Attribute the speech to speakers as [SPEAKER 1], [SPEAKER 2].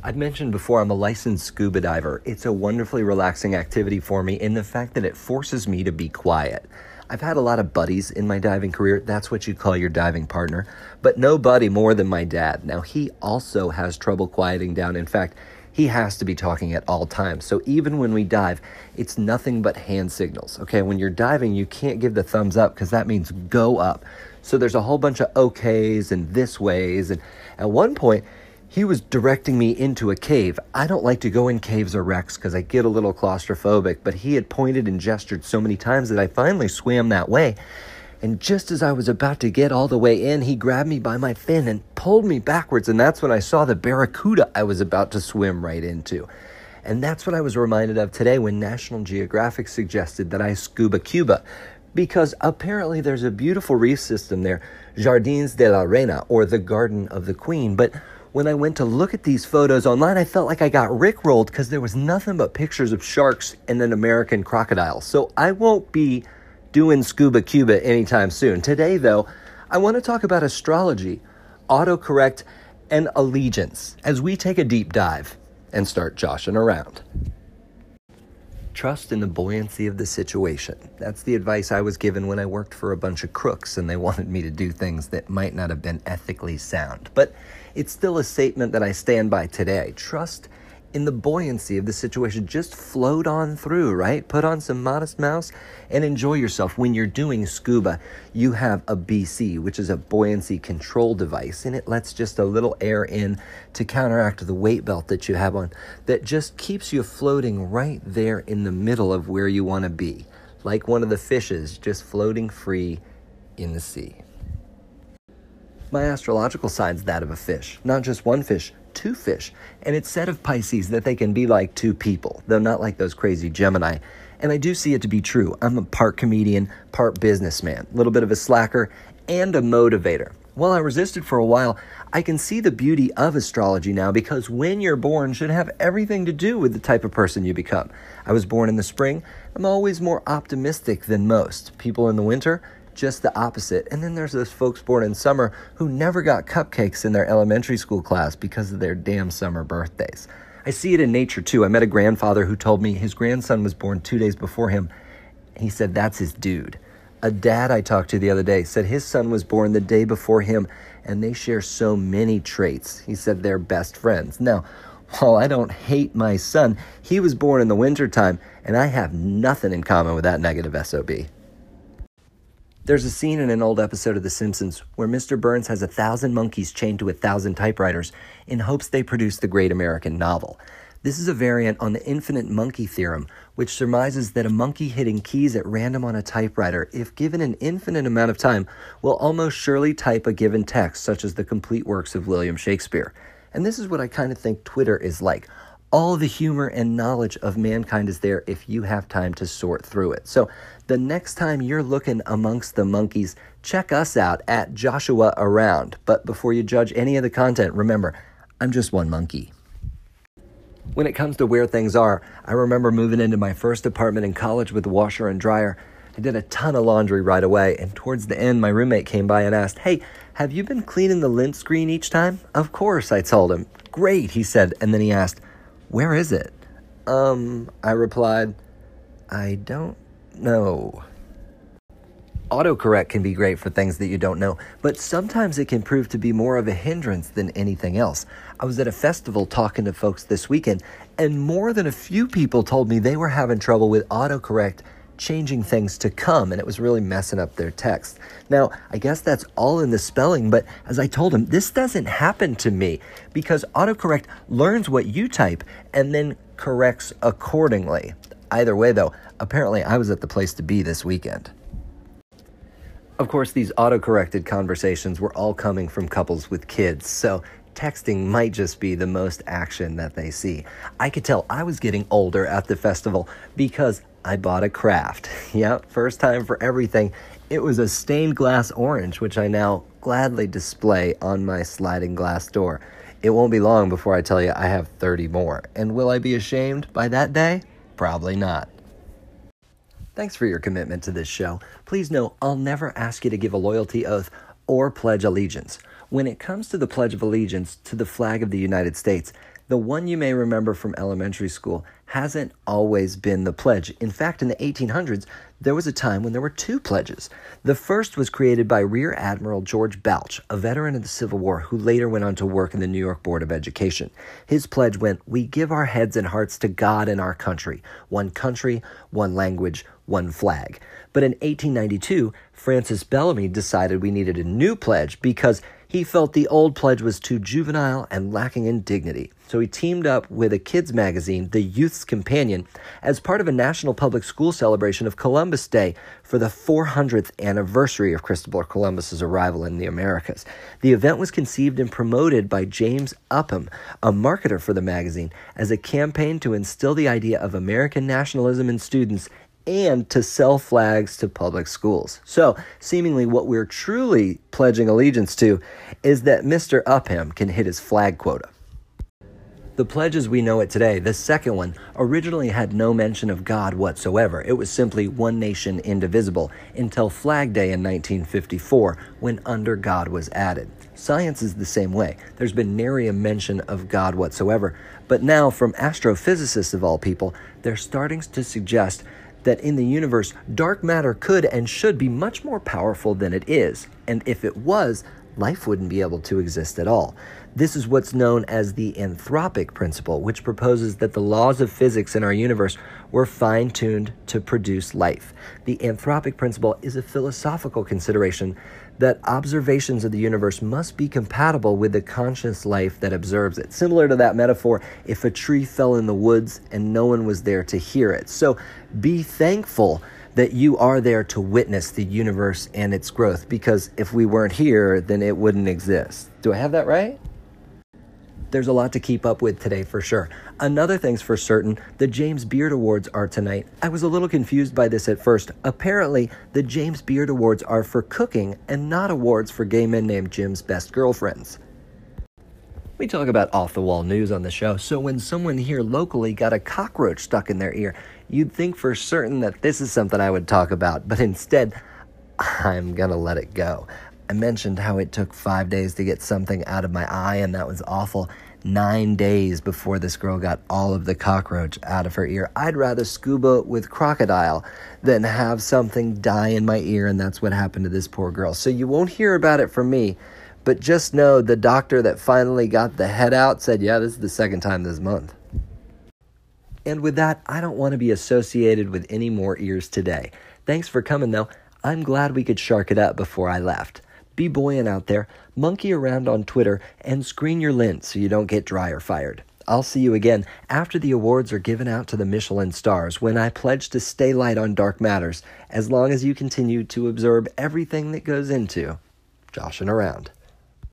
[SPEAKER 1] I've mentioned before I'm a licensed scuba diver. It's a wonderfully relaxing activity for me in the fact that it forces me to be quiet. I've had a lot of buddies in my diving career. That's what you call your diving partner. But no buddy more than my dad. Now, he also has trouble quieting down. In fact, he has to be talking at all times. So even when we dive, it's nothing but hand signals. Okay, when you're diving, you can't give the thumbs up because that means go up. So there's a whole bunch of okays and this ways. And at one point, he was directing me into a cave. I don't like to go in caves or wrecks because I get a little claustrophobic, but he had pointed and gestured so many times that I finally swam that way. And just as I was about to get all the way in, he grabbed me by my fin and pulled me backwards. And that's when I saw the barracuda I was about to swim right into. And that's what I was reminded of today when National Geographic suggested that I scuba Cuba. Because apparently there's a beautiful reef system there, Jardins de la Reina, or the Garden of the Queen. But when I went to look at these photos online, I felt like I got rickrolled because there was nothing but pictures of sharks and an American crocodile. So I won't be doing Scuba Cuba anytime soon. Today, though, I want to talk about astrology, autocorrect, and allegiance as we take a deep dive and start joshing around. Trust in the buoyancy of the situation. That's the advice I was given when I worked for a bunch of crooks and they wanted me to do things that might not have been ethically sound. But it's still a statement that I stand by today. Trust in the buoyancy of the situation. Just float on through, right? Put on some Modest Mouse and enjoy yourself. When you're doing scuba, you have a BC, which is a buoyancy control device, and it lets just a little air in to counteract the weight belt that you have on that just keeps you floating right there in the middle of where you want to be, like one of the fishes just floating free in the sea. My astrological side's that of a fish, not just one fish, two fish. And it's said of Pisces that they can be like two people, though not like those crazy Gemini. And I do see it to be true. I'm a part comedian, part businessman, a little bit of a slacker, and a motivator. While I resisted for a while, I can see the beauty of astrology now because when you're born should have everything to do with the type of person you become. I was born in the spring. I'm always more optimistic than most. People in the winter, just the opposite. And then there's those folks born in summer who never got cupcakes in their elementary school class because of their damn summer birthdays. I see it in nature too. I met a grandfather who told me his grandson was born two days before him. He said, That's his dude. A dad I talked to the other day said his son was born the day before him, and they share so many traits. He said they're best friends. Now, while I don't hate my son, he was born in the wintertime, and I have nothing in common with that negative SOB. There's a scene in an old episode of The Simpsons where Mr. Burns has a thousand monkeys chained to a thousand typewriters in hopes they produce the great American novel. This is a variant on the infinite monkey theorem, which surmises that a monkey hitting keys at random on a typewriter, if given an infinite amount of time, will almost surely type a given text, such as the complete works of William Shakespeare. And this is what I kind of think Twitter is like all the humor and knowledge of mankind is there if you have time to sort through it. So, the next time you're looking amongst the monkeys, check us out at Joshing Around. But before you judge any of the content, remember, I'm just one monkey. When it comes to where things are, I remember moving into my first apartment in college with a washer and dryer. I did a ton of laundry right away, and towards the end, my roommate came by and asked, Hey, have you been cleaning the lint screen each time? Of course, I told him. Great, he said, and then he asked, where is it? Um, I replied, I don't know. Autocorrect can be great for things that you don't know, but sometimes it can prove to be more of a hindrance than anything else. I was at a festival talking to folks this weekend, and more than a few people told me they were having trouble with autocorrect changing things to come, and it was really messing up their text. Now, I guess that's all in the spelling, but as I told him, this doesn't happen to me because autocorrect learns what you type and then corrects accordingly. Either way, though, apparently I was at the place to be this weekend. Of course, these auto-corrected conversations were all coming from couples with kids, so texting might just be the most action that they see. I could tell I was getting older at the festival because I bought a craft. yep, first time for everything. It was a stained glass orange, which I now gladly display on my sliding glass door. It won't be long before I tell you I have 30 more. And will I be ashamed by that day? Probably not. Thanks for your commitment to this show. Please know I'll never ask you to give a loyalty oath or pledge allegiance. When it comes to the Pledge of Allegiance to the flag of the United States, The one you may remember from elementary school hasn't always been the pledge. In fact, in the 1800s, there was a time when there were two pledges. The first was created by Rear Admiral George Balch, a veteran of the Civil War who later went on to work in the New York Board of Education. His pledge went, We give our heads and hearts to God and our country. One country, one language, one flag. But in 1892, Francis Bellamy decided we needed a new pledge because he felt the old pledge was too juvenile and lacking in dignity. So he teamed up with a kids magazine, The Youth's Companion, as part of a national public school celebration of Columbus Day for the 400th anniversary of Christopher Columbus's arrival in the Americas. The event was conceived and promoted by James Upham, a marketer for the magazine, as a campaign to instill the idea of American nationalism in students and to sell flags to public schools. So, seemingly, what we're truly pledging allegiance to is that Mr. Upham can hit his flag quota. The pledge as we know it today, the second one, originally had no mention of God whatsoever. It was simply one nation indivisible until Flag Day in 1954 when under God was added. Science is the same way. There's been nary a mention of God whatsoever. But now, from astrophysicists of all people, they're starting to suggest that in the universe, dark matter could and should be much more powerful than it is. And if it was, life wouldn't be able to exist at all. This is what's known as the anthropic principle, which proposes that the laws of physics in our universe were fine tuned to produce life. The anthropic principle is a philosophical consideration that observations of the universe must be compatible with the conscious life that observes it. Similar to that metaphor, if a tree fell in the woods and no one was there to hear it. So be thankful that you are there to witness the universe and its growth, because if we weren't here, then it wouldn't exist. Do I have that right? There's a lot to keep up with today for sure. Another thing's for certain the James Beard Awards are tonight. I was a little confused by this at first. Apparently, the James Beard Awards are for cooking and not awards for gay men named Jim's best girlfriends. We talk about off the wall news on the show, so when someone here locally got a cockroach stuck in their ear, you'd think for certain that this is something I would talk about, but instead, I'm gonna let it go. I mentioned how it took five days to get something out of my eye, and that was awful. Nine days before this girl got all of the cockroach out of her ear. I'd rather scuba with crocodile than have something die in my ear, and that's what happened to this poor girl. So you won't hear about it from me, but just know the doctor that finally got the head out said, Yeah, this is the second time this month. And with that, I don't want to be associated with any more ears today. Thanks for coming, though. I'm glad we could shark it up before I left. Be buoyant out there, monkey around on Twitter, and screen your lint so you don't get dry or fired. I'll see you again after the awards are given out to the Michelin stars when I pledge to stay light on dark matters as long as you continue to observe everything that goes into joshing around.